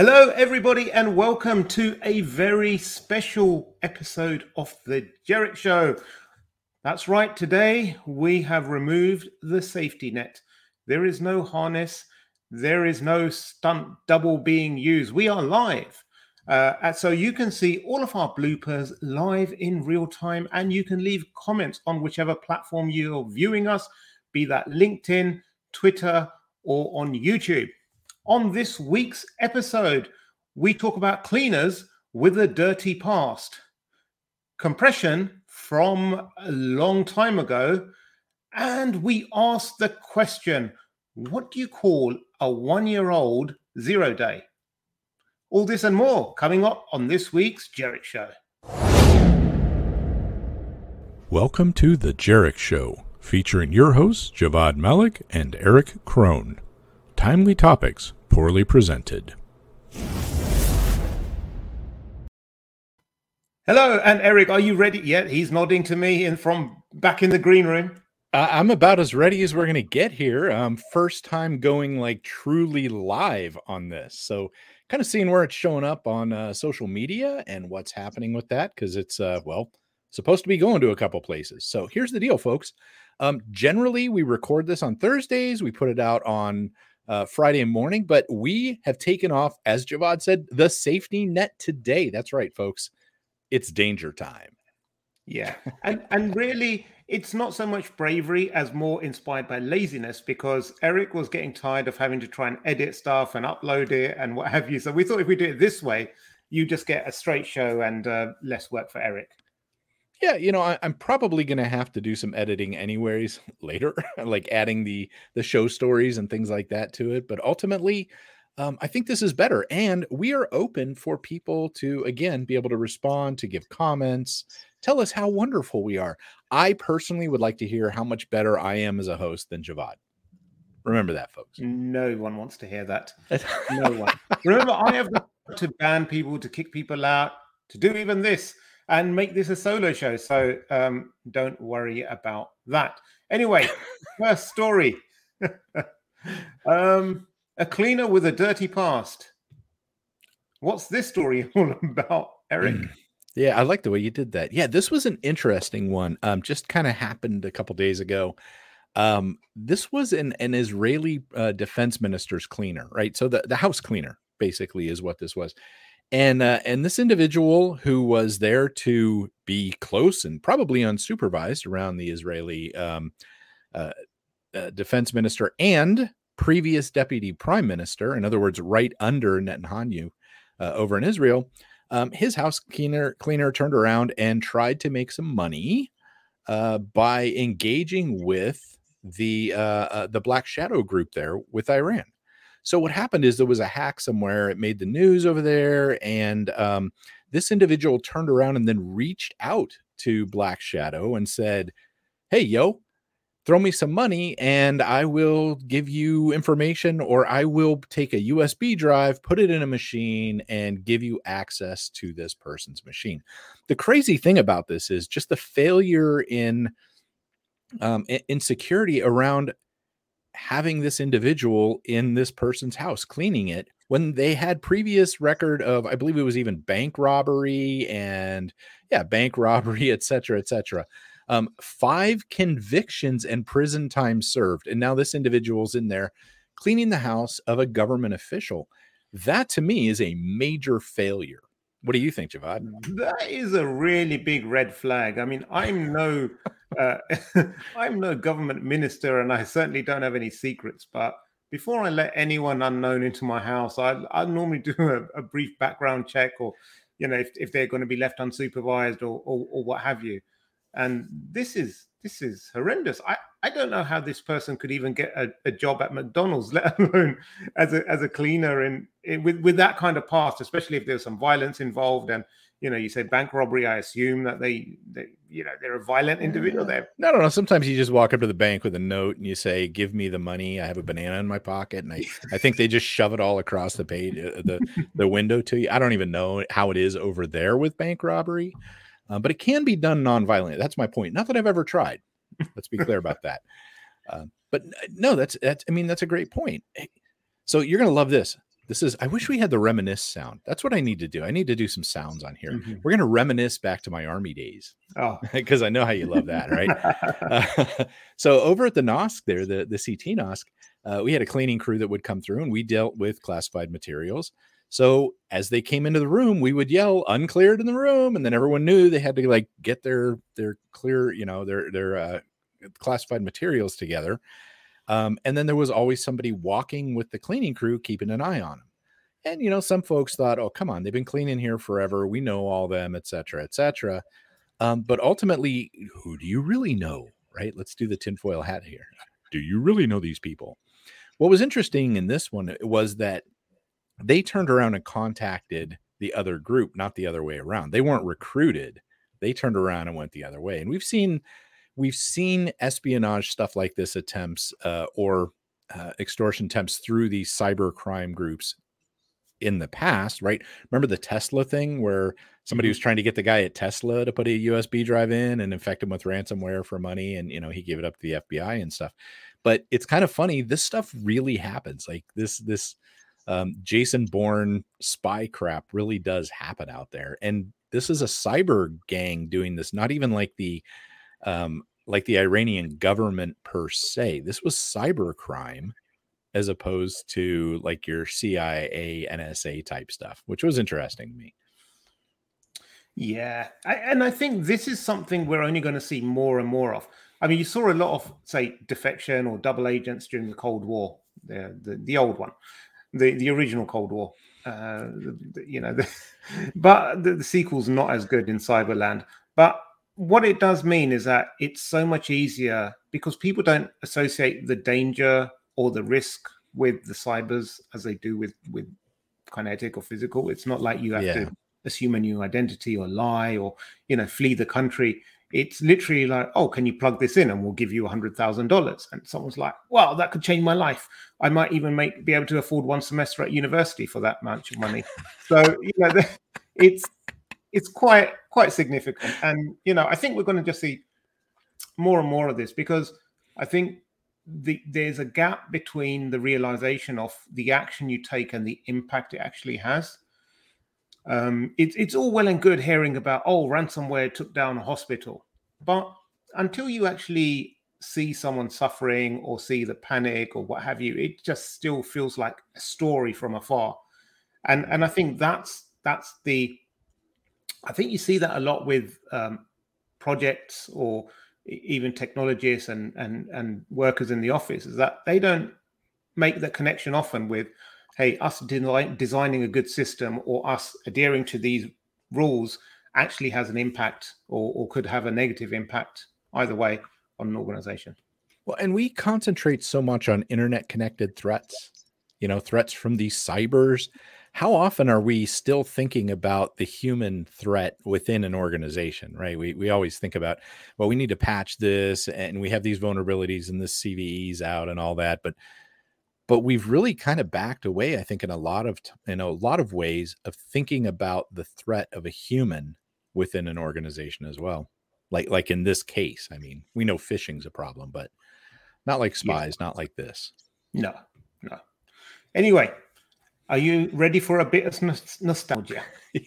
Hello, everybody, and welcome to a very special episode of The Jerich Show. That's right, today we have removed the safety net. There is no harness, there is no stunt double being used. We are live. Uh, so you can see all of our bloopers live in real time, and you can leave comments on whichever platform you're viewing us, be that LinkedIn, Twitter, or on YouTube. On this week's episode, we talk about cleaners with a dirty past, compression from a long time ago, and we ask the question what do you call a one year old zero day? All this and more coming up on this week's Jerich Show. Welcome to The Jerich Show, featuring your hosts, Javvad Malik and Erich Kron. Timely topics poorly presented. Hello, and Erich, are you ready yet? He's nodding to me and from back in the green room. Uh, I'm about as ready as we're going to get here. Um, first time going like truly live on this. So, kind of seeing where it's showing up on uh, social media and what's happening with that because it's, uh, well, supposed to be going to a couple places. So, here's the deal, folks. Um, generally, we record this on Thursdays, we put it out on uh, Friday morning, but we have taken off, as Javvad said, the safety net today. That's right, folks. It's danger time. Yeah. and and really it's not so much bravery as more inspired by laziness because Erich was getting tired of having to try and edit stuff and upload it and what have you. So we thought if we do it this way, you just get a straight show and uh, less work for Erich. Yeah, you know, I, am probably going to have to do some editing anyways later, like adding the the show stories and things like that to it. But ultimately, um, I think this is better, and we are open for people to again be able to respond, to give comments, tell us how wonderful we are. I personally would like to hear how much better I am as a host than Javvad. Remember that, folks. No one wants to hear that. No one. Remember, I have to ban people, to kick people out, to do even this and make this a solo show. So um, don't worry about that. Anyway, first story. um, a cleaner with a dirty past. What's this story all about, Erich? Mm. Yeah, I like the way you did that. Yeah, this was an interesting one. Um, just kind of happened a couple days ago. Um, this was an an Israeli uh, defense minister's cleaner, right? So the the house cleaner basically is what this was and uh, and this individual who was there to be close and probably unsupervised around the Israeli um, uh, uh, defense minister and previous deputy prime minister, in other words, right under Netanyahu uh, over in Israel, um, his house cleaner cleaner turned around and tried to make some money uh, by engaging with the uh, the Black Shadow group there with Iran. So what happened is there was a hack somewhere. It made the news over there, and um, this individual turned around and then reached out to Black Shadow and said, "Hey, yo." Throw me some money and I will give you information, or I will take a USB drive, put it in a machine, and give you access to this person's machine. The crazy thing about this is just the failure in um, in security around having this individual in this person's house cleaning it when they had previous record of i believe it was even bank robbery and yeah bank robbery et etc etc um, five convictions and prison time served and now this individual's in there cleaning the house of a government official. That to me is a major failure what do you think, Javvad? That is a really big red flag. I mean, I'm no, uh, I'm no government minister, and I certainly don't have any secrets. But before I let anyone unknown into my house, I I normally do a, a brief background check, or you know, if, if they're going to be left unsupervised or, or or what have you. And this is this is horrendous. I, I don't know how this person could even get a, a job at McDonald's, let alone as a as a cleaner and with with that kind of past, especially if there's some violence involved. And you know, you say bank robbery. I assume that they, they you know, they're a violent individual. There, no, no, no. Sometimes you just walk up to the bank with a note and you say, "Give me the money. I have a banana in my pocket," and I, I think they just shove it all across the page, uh, the the window to you. I don't even know how it is over there with bank robbery. Uh, but it can be done non-violently. That's my point. Not that I've ever tried. Let's be clear about that. Uh, but no, that's that's. I mean, that's a great point. So you're going to love this. This is, I wish we had the reminisce sound. That's what I need to do. I need to do some sounds on here. Mhm. We're going to reminisce back to my army days Oh, because I know how you love that, right? Uh, so over at the NOSC there, the, the CT NOSC, uh, we had a cleaning crew that would come through and we dealt with classified materials. So as they came into the room, we would yell uncleared in the room, and then everyone knew they had to like get their their clear, you know, their their uh, classified materials together. Um, and then there was always somebody walking with the cleaning crew, keeping an eye on them. And you know, some folks thought, "Oh, come on, they've been cleaning here forever. We know all them, etc., etc." Um, but ultimately, who do you really know, right? Let's do the tinfoil hat here. Do you really know these people? What was interesting in this one was that they turned around and contacted the other group, not the other way around. They weren't recruited. They turned around and went the other way. And we've seen we've seen espionage stuff like this attempts uh, or uh, extortion attempts through these cyber crime groups in the past, right? Remember the Tesla thing where somebody was trying to get the guy at Tesla to put a USB drive in and infect him with ransomware for money, and you know he gave it up to the FBI and stuff. But it's kind of funny. This stuff really happens. Like this, this um, Jason Bourne spy crap really does happen out there, and this is a cyber gang doing this. Not even like the um, like the Iranian government per se. This was cyber crime as opposed to like your CIA, NSA type stuff, which was interesting to me. Yeah, I, and I think this is something we're only going to see more and more of. I mean, you saw a lot of, say, defection or double agents during the Cold War, the the, the old one, the the original Cold War. Uh, you know, the, but the, the sequel's not as good in Cyberland. But what it does mean is that it's so much easier because people don't associate the danger or the risk with the cybers as they do with with kinetic or physical. It's not like you have Yeah. to assume a new identity or lie or you know flee the country it's literally like oh can you plug this in and we'll give you a hundred thousand dollars? And someone's like well that could change my life. I might even make be able to afford one semester at university for that much of money. So you know it's it's quite quite significant. And you know i think we're going to just see more and more of this because i think the, there's a gap between the realization of the action you take and the impact it actually has um, it's it's all well and good hearing about oh ransomware took down a hospital, but until you actually see someone suffering or see the panic or what have you, it just still feels like a story from afar, and and I think that's that's the I think you see that a lot with um, projects or even technologists and and and workers in the office is that they don't make that connection often with hey, us design, designing a good system or us adhering to these rules actually has an impact or, or could have a negative impact either way on an organization. Well, and we concentrate so much on internet connected threats, you know, threats from these cybers. How often are we still thinking about the human threat within an organization, right? We, we always think about, well, we need to patch this and we have these vulnerabilities and this CVE's out and all that. But but we've really kind of backed away, I think, in a lot of in a lot of ways of thinking about the threat of a human within an organization as well. Like like in this case, I mean, we know phishing's a problem, but not like Yeah. spies, not like this. No, no. Anyway, are you ready for a bit of nos- nostalgia?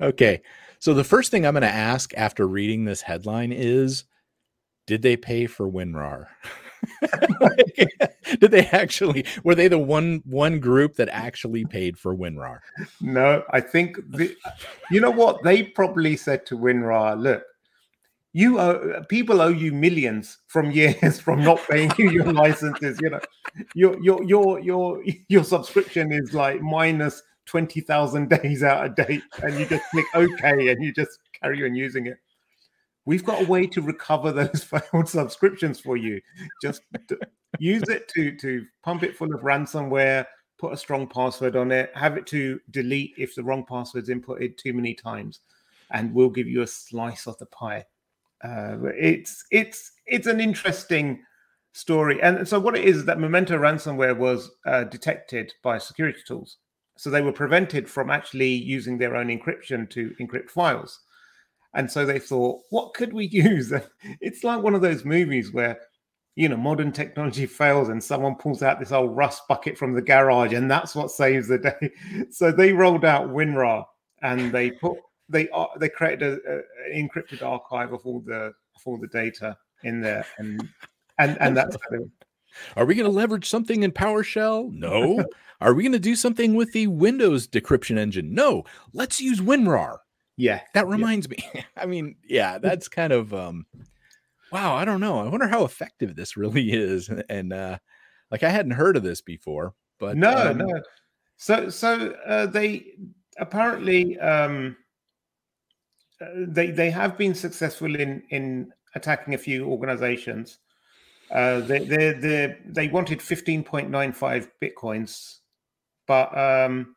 okay. So the first thing I'm going to ask after reading this headline is did they pay for WinRAR? did they actually were they the one one group that actually paid for WinRAR? No, I think the, you know what they probably said to WinRAR. Look, you owe, people owe you millions from years from not paying you your licenses. You know, your your your your your subscription is like minus twenty thousand days out of date, and you just click OK and you just carry on using it. We've got a way to recover those failed subscriptions for you. Just use it to to pump it full of ransomware put a strong password on it, have it to delete if the wrong password's inputted too many times, and we'll give you a slice of the pie. Uh, it's it's it's an interesting story, and so what it is that Memento ransomware was uh, detected by security tools, so they were prevented from actually using their own encryption to encrypt files, and so they thought, what could we use? It's like one of those movies where you know modern technology fails and someone pulls out this old rust bucket from the garage and that's what saves the day so they rolled out winrar and they put they uh, they created an encrypted archive of all the of all the data in there and and and that's are we going to leverage something in PowerShell? No. Are we going to do something with the Windows decryption engine? No. Let's use WinRAR. Yeah. That reminds yeah. me. I mean, yeah, that's kind of um wow, I don't know. I wonder how effective this really is. And uh like I hadn't heard of this before, but no, um, no. So so uh, they apparently um uh, they they have been successful in in attacking a few organizations. Uh, they they they they wanted fifteen point nine five bitcoins, but um,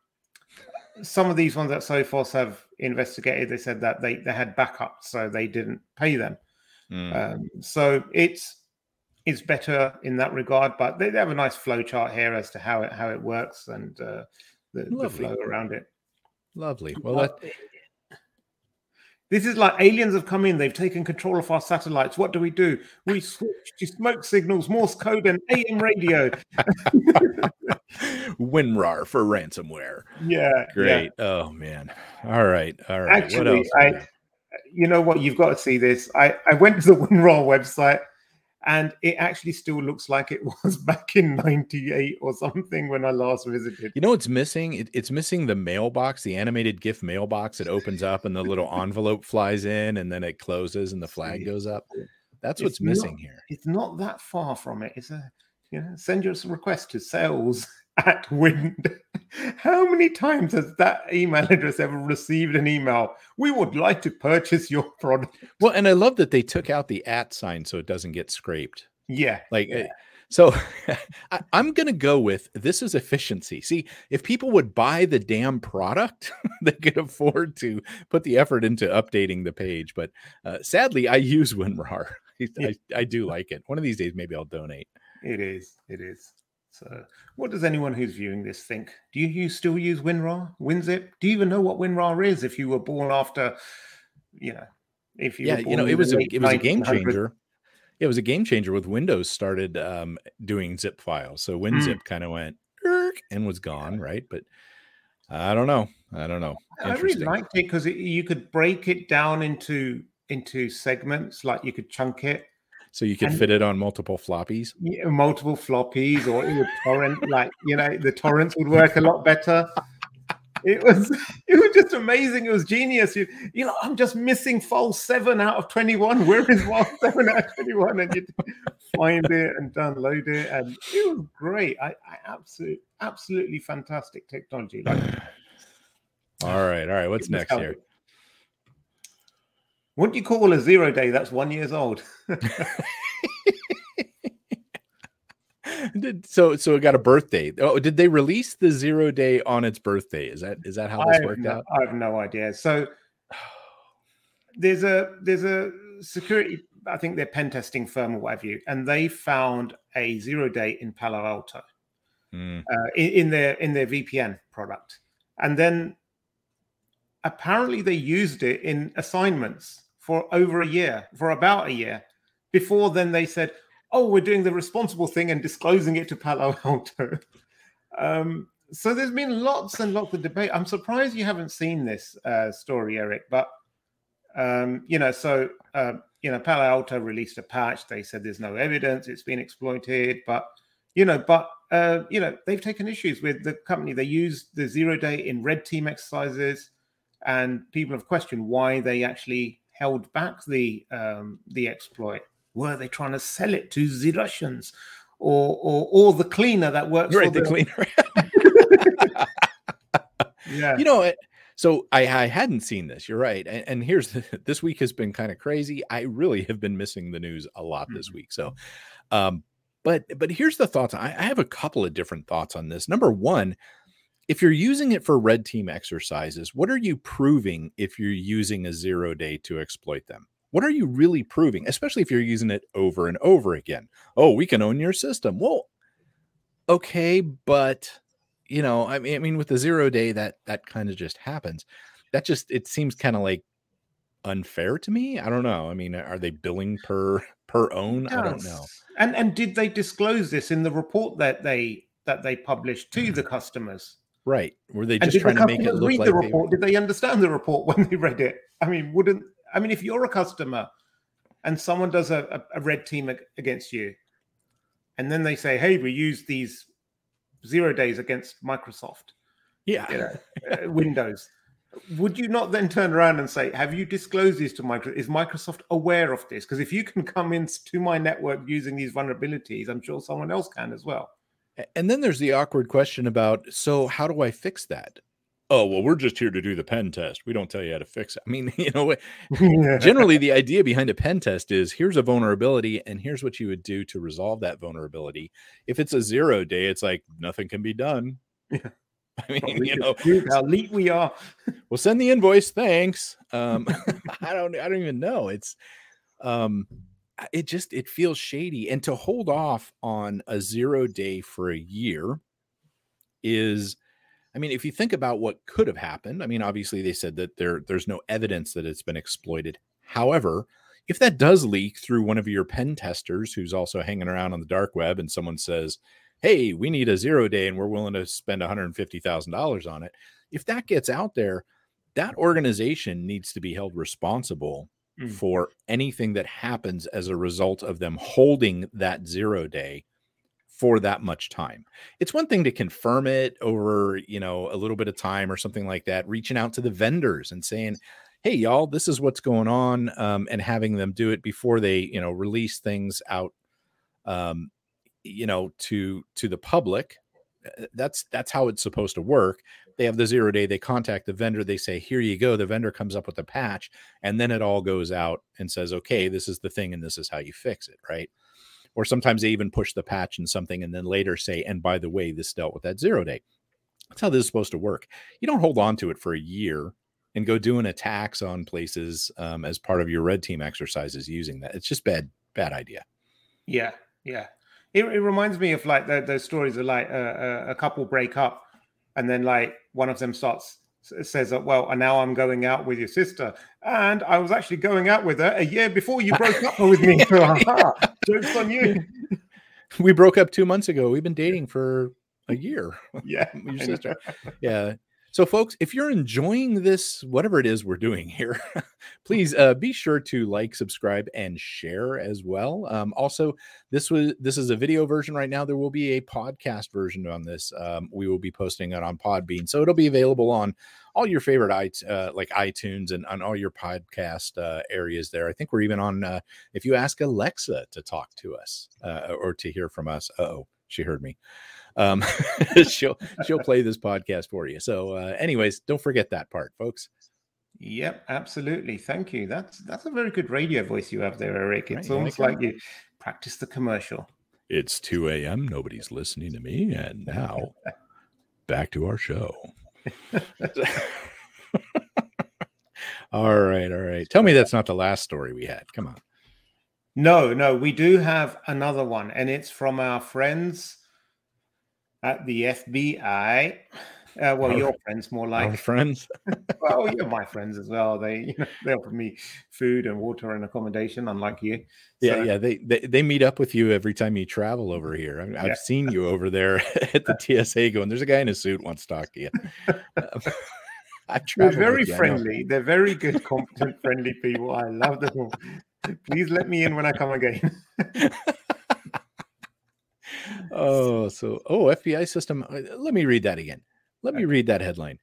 some of these ones that Sophos have investigated, they said that they they had backups, so they didn't pay them. Mm. Um, so it's it's better in that regard, but they, they, have a nice flow chart here as to how it how it works and uh, the, the flow around it. Lovely. Well, that... this is like aliens have come in. They've taken control of our satellites. What do we do? We switch to smoke signals, Morse code, and AM radio. WinRAR for ransomware. Yeah. Great. Yeah. Oh man. All right. All right. Actually, I, you know what? You've got to see this. I, I went to the WinRAR website and it actually still looks like it was back in 98 or something when I last visited. You know it's missing? It, it's missing the mailbox, the animated GIF mailbox. It opens up and the little envelope flies in and then it closes and the flag goes up. That's what's it's missing not, here. It's not that far from it. It's a, you know, send your request to sales at Wind. How many times has that email address ever received an email? We would like to purchase your product. Well, and I love that they took out the at sign so it doesn't get scraped. Yeah. Like, yeah. so I, am going to go with this is efficiency. See, if people would buy the damn product, they could afford to put the effort into updating the page. But uh, sadly, I use WinRAR. I, I do like it. One of these days, maybe I'll donate. It is. It is. So, what does anyone who's viewing this think? Do you still use WinRAR, WinZip? Do you even know what WinRAR is? If you were born after, you know, if you yeah, you know, it was a it was a game changer. It was a game changer with Windows started um, doing zip files. So WinZip mm. kind of went and was gone, right? But I don't know. I don't know. I really liked it because you could break it down into into segments, like you could chunk it so you could and, fit it on multiple floppies? Yeah, multiple floppies or it would torrent like you know the torrents would work a lot better. It was it was just amazing. It was genius. You, you know i'm just missing file 7 out of 21 where is file 7 out of 21 and you find it and download it. And it was great. I, I absolutely absolutely fantastic technology. Like all right all right. What's next here what do you call a zero day that's one years old? did, so so it got a birthday. Oh, did they release the zero day on its birthday? Is that is that how this worked no, out? I have no idea. So there's a there's a security. I think they're pen testing firm or whatever you, and they found a zero day in Palo Alto mm. uh, in, in their in their VPN product, and then apparently they used it in assignments for over a year, for about a year. Before then, they said, "Oh, we're doing the responsible thing and disclosing it to Palo Alto." um, so there's been lots and lots of debate. I'm surprised you haven't seen this uh, story, Erich. But um, you know, so uh, you know, Palo Alto released a patch. They said there's no evidence; it's been exploited. But you know, but uh, you know, they've taken issues with the company. They used the zero day in red team exercises, and people have questioned why they actually held back the um, the exploit? Were they trying to sell it to the Russians, or or, or the cleaner that works right, for the, cleaner? yeah, you know. it. So I, I hadn't seen this. You're right, and, and here's the, this week has been kind of crazy. I really have been missing the news a lot this mm-hmm. week. So, um, but but here's the thoughts. I, I have a couple of different thoughts on this. Number one, if you're using it for red team exercises, what are you proving if you're using a zero day to exploit them? What are you really proving, especially if you're using it over and over again? Oh, we can own your system. Well, okay, but you know, I mean, I mean, with the zero day, that that kind of just happens. That just it seems kind of like unfair to me. I don't know. I mean, are they billing per per own. I don't know. And and did they disclose this in the report that they that they published to the mm-hmm. customers? Right. Were they just trying the to make it look read like the they report? Did they understand the report when they read it? I mean, wouldn't I mean if you're a customer and someone does a, a, a red team against you, and then they say, "Hey, we use these zero days against Microsoft, Yeah. you know, uh, Windows." Would you not then turn around and say, "Have you disclosed these to Microsoft? Is Microsoft aware of this? Because if you can come into my network using these vulnerabilities, I'm sure someone else can as well." And then there's the awkward question about so how do I fix that? Oh, well, we're just here to do the pen test. We don't tell you how to fix it. I mean, you know, generally the idea behind a pen test is here's a vulnerability and here's what you would do to resolve that vulnerability. If it's a zero day, it's like nothing can be done. Yeah. I mean, you know, how elite we are. we'll send the invoice. Thanks. Um, I don't, I don't even know. It's, um, it just, it feels shady. And to hold off on a zero day for a year is, I mean, if you think about what could have happened, I mean, obviously they said that there, there's no evidence that it's been exploited. However, if that does leak through one of your pen testers who's also hanging around on the dark web and someone says, Hey, we need a zero day and we're willing to spend $150,000 on it. If that gets out there, that organization needs to be held responsible Mm. for anything that happens as a result of them holding that zero day for that much time. It's one thing to confirm it over, you know, a little bit of time or something like that, reaching out to the vendors and saying, "Hey, y'all, this is what's going on," um, and having them do it before they, you know, release things out, um, you know, to to the public. Uh, That's that's how it's supposed to work. They have the zero day. They contact the vendor. They say, "Here you go." The vendor comes up with a patch, and then it all goes out and says, "Okay, this is the thing, and this is how you fix it." Right? or sometimes they even push the patch and something and then later say, and by the way, this dealt with that zero day. That's how this is supposed to work. You don't hold on to it for a year and go doing attacks on places um, as part of your red team exercises using that. It's just bad, bad idea. Yeah, yeah. It, it reminds me of like the, those stories of like uh, a couple break up, and then like one of them starts says, uh, "Well, and now I'm going out with your sister, and I was actually going out with her a year before you broke up with me." Jokes on you. We broke up two months ago. We've been dating for a year. Yeah, your sister. yeah. So, folks, if you're enjoying this, whatever it is we're doing here, please uh, be sure to like, subscribe, and share as well. Um, also, this was this is a video version right now. There will be a podcast version on this. Um, we will be posting it on Podbean, so it'll be available on all your favorite i uh, like iTunes and on all your podcast uh, areas. There, I think we're even on. Uh, if you ask Alexa to talk to us uh, or to hear from us, oh, she heard me um she'll she'll play this podcast for you so uh anyways don't forget that part folks Yep, absolutely. Thank you. That's that's a very good radio voice you have there, Erich. It's like almost like you practice the commercial. it's 2 a.m nobody's listening to me and now back to our show all right all right tell me that's not the last story we had come on No, no, we do have another one, and it's from our friends at the FBI. Uh, well, Our- your friends more our like. friends Well, you're my friends as well. They you know, they offer me food and water and accommodation, unlike you. yeah So- yeah they, they they meet up with you every time you travel over here I, i've Yeah. seen you over there at the tsa going there's a guy in a suit wants to talk to you Um, i've They're very I know. friendly. They're very good, competent, friendly people. I love them all. Please let me in when I come again. Oh, so oh, FBI system. uh, Let me read that again. Let me read that headline.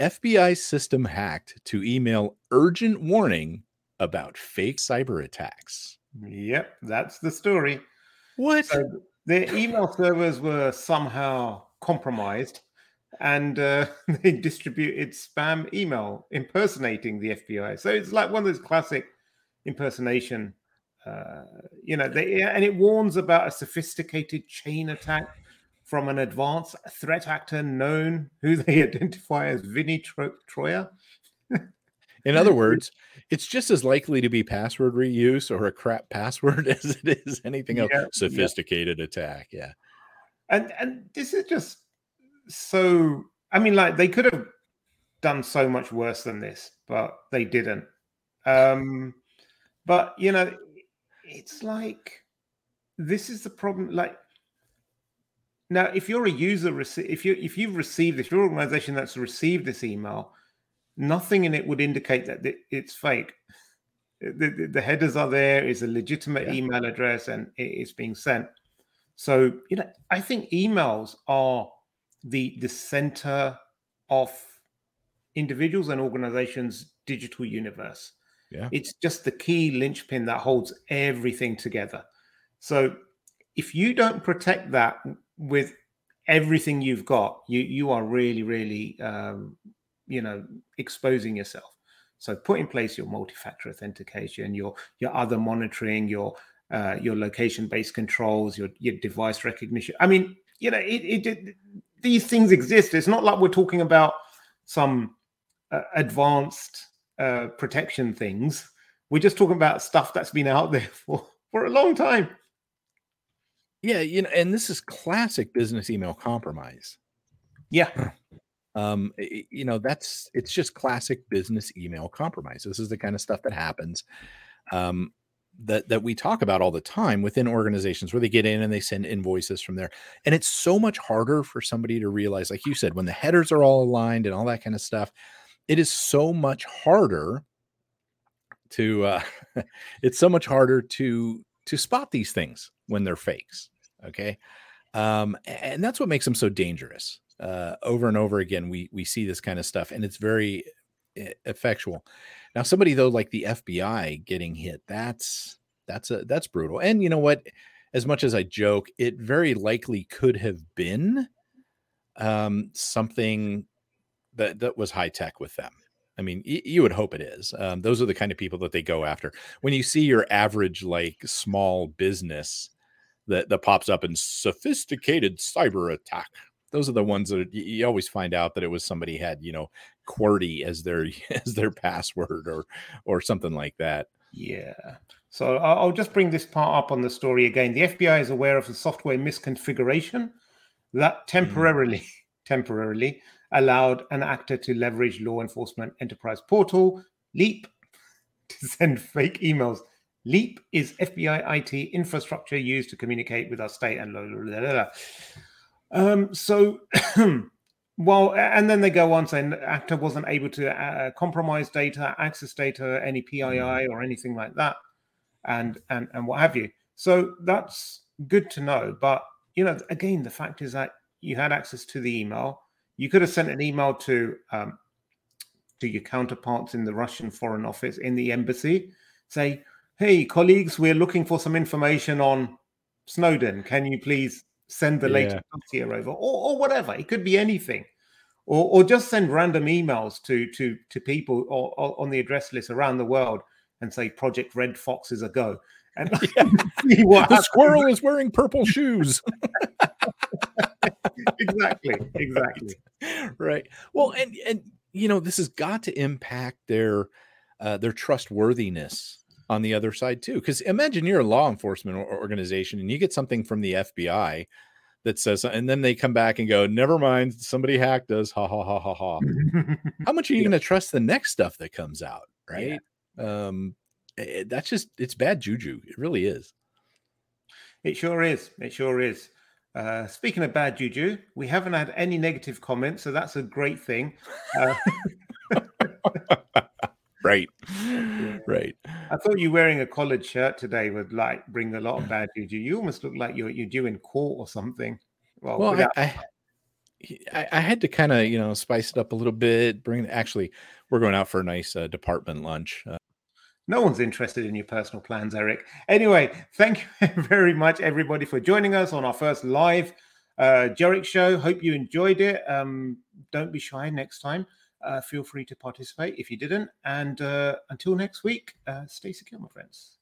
FBI system hacked to email urgent warning about fake cyber attacks. Yep, that's the story. What? So their email servers were somehow compromised and uh, they distributed spam email impersonating the FBI. So it's like one of those classic impersonation, uh, you know, they, and it warns about a sophisticated chain attack from an advanced threat actor known who they identify as Vinny Tro- Troia. In other words, it's just as likely to be password reuse or a crap password as it is anything else. Yeah, yeah. Sophisticated attack. Yeah. and and this is just so i mean like they could have done so much worse than this but they didn't um but you know it's like this is the problem. Like now, if you're a user, if you if you've received if your organization that's received this email, nothing in it would indicate that it's fake. The, the, the headers are there, is a legitimate yeah. email address, and it's being sent. So you know, I think emails are the the center of individuals and organizations' digital universe. Yeah. It's just the key linchpin that holds everything together. So if you don't protect that with everything you've got, you you are really, really um, you know, exposing yourself. So put in place your multi-factor authentication, your your other monitoring, your uh, your location-based controls, your your device recognition. I mean, you know, it, it, it these things exist. It's not like we're talking about some uh, advanced uh, protection things. We're just talking about stuff that's been out there for for a long time. Yeah, you know, and this is classic business email compromise. Yeah. Um, you know, that's it's just classic business email compromise. This is the kind of stuff that happens. Um, that that we talk about all the time within organizations where they get in and they send invoices from there and it's so much harder for somebody to realize like you said when the headers are all aligned and all that kind of stuff it is so much harder to uh it's so much harder to to spot these things when they're fakes okay um and that's what makes them so dangerous uh over and over again we we see this kind of stuff and it's very effectual now, somebody though like the FBI getting hit, that's that's a that's brutal. And you know what? As much as I joke, it very likely could have been um, something that that was high tech with them. I mean, y- you would hope it is. Um, those are the kind of people that they go after. When you see your average like small business that that pops up in sophisticated cyber attack, those are the ones that you always find out that it was somebody had you know QWERTY as their as their password or or something like that. Yeah. So I'll just bring this part up on the story again. The FBI is aware of the software misconfiguration that mm. temporarily mm. temporarily allowed an actor to leverage law enforcement enterprise portal LEEP to send fake emails. LEEP is FBI IT infrastructure used to communicate with our state and blah, blah, blah, um, so, well, and then they go on saying actor wasn't able to uh, compromise data, access data, any PII or anything like that, and and and what have you. So that's good to know. But you know, again, the fact is that you had access to the email. You could have sent an email to um, to your counterparts in the Russian Foreign Office in the embassy, say, "Hey, colleagues, we're looking for some information on Snowden. Can you please send the yeah. latest dossier over, or, or whatever. It could be anything, or, or just send random emails to to to people or, or on the address list around the world and say Project Red Fox is a go. And the squirrel is wearing purple shoes. exactly, exactly. Right. Well, and and you know this has got to impact their uh, their trustworthiness on the other side too. Because imagine you're a law enforcement organization and you get something from the FBI that says, and then they come back and go, "Never mind, somebody hacked us." Ha ha ha ha ha. How much are you yeah. going to trust the next stuff that comes out? Right. Yeah. Um, it, eh, that's just it's bad juju. It really is. It sure is. It sure is. Uh, speaking of bad juju, we haven't had any negative comments, so that's a great thing. Uh, right. Yeah. Right. I thought you wearing a collared shirt today would like bring a lot of bad juju. You almost look like you're you're due in court or something. Well, well without... I, I, I had to kind of you know spice it up a little bit. Bring actually, we're going out for a nice uh, department lunch. No one's interested in your personal plans, Erich. Anyway, thank you very much, everybody, for joining us on our first live uh, Jerich show. Hope you enjoyed it. Um, don't be shy next time uh, feel free to participate if you didn't. And uh, until next week, uh, stay secure, my friends.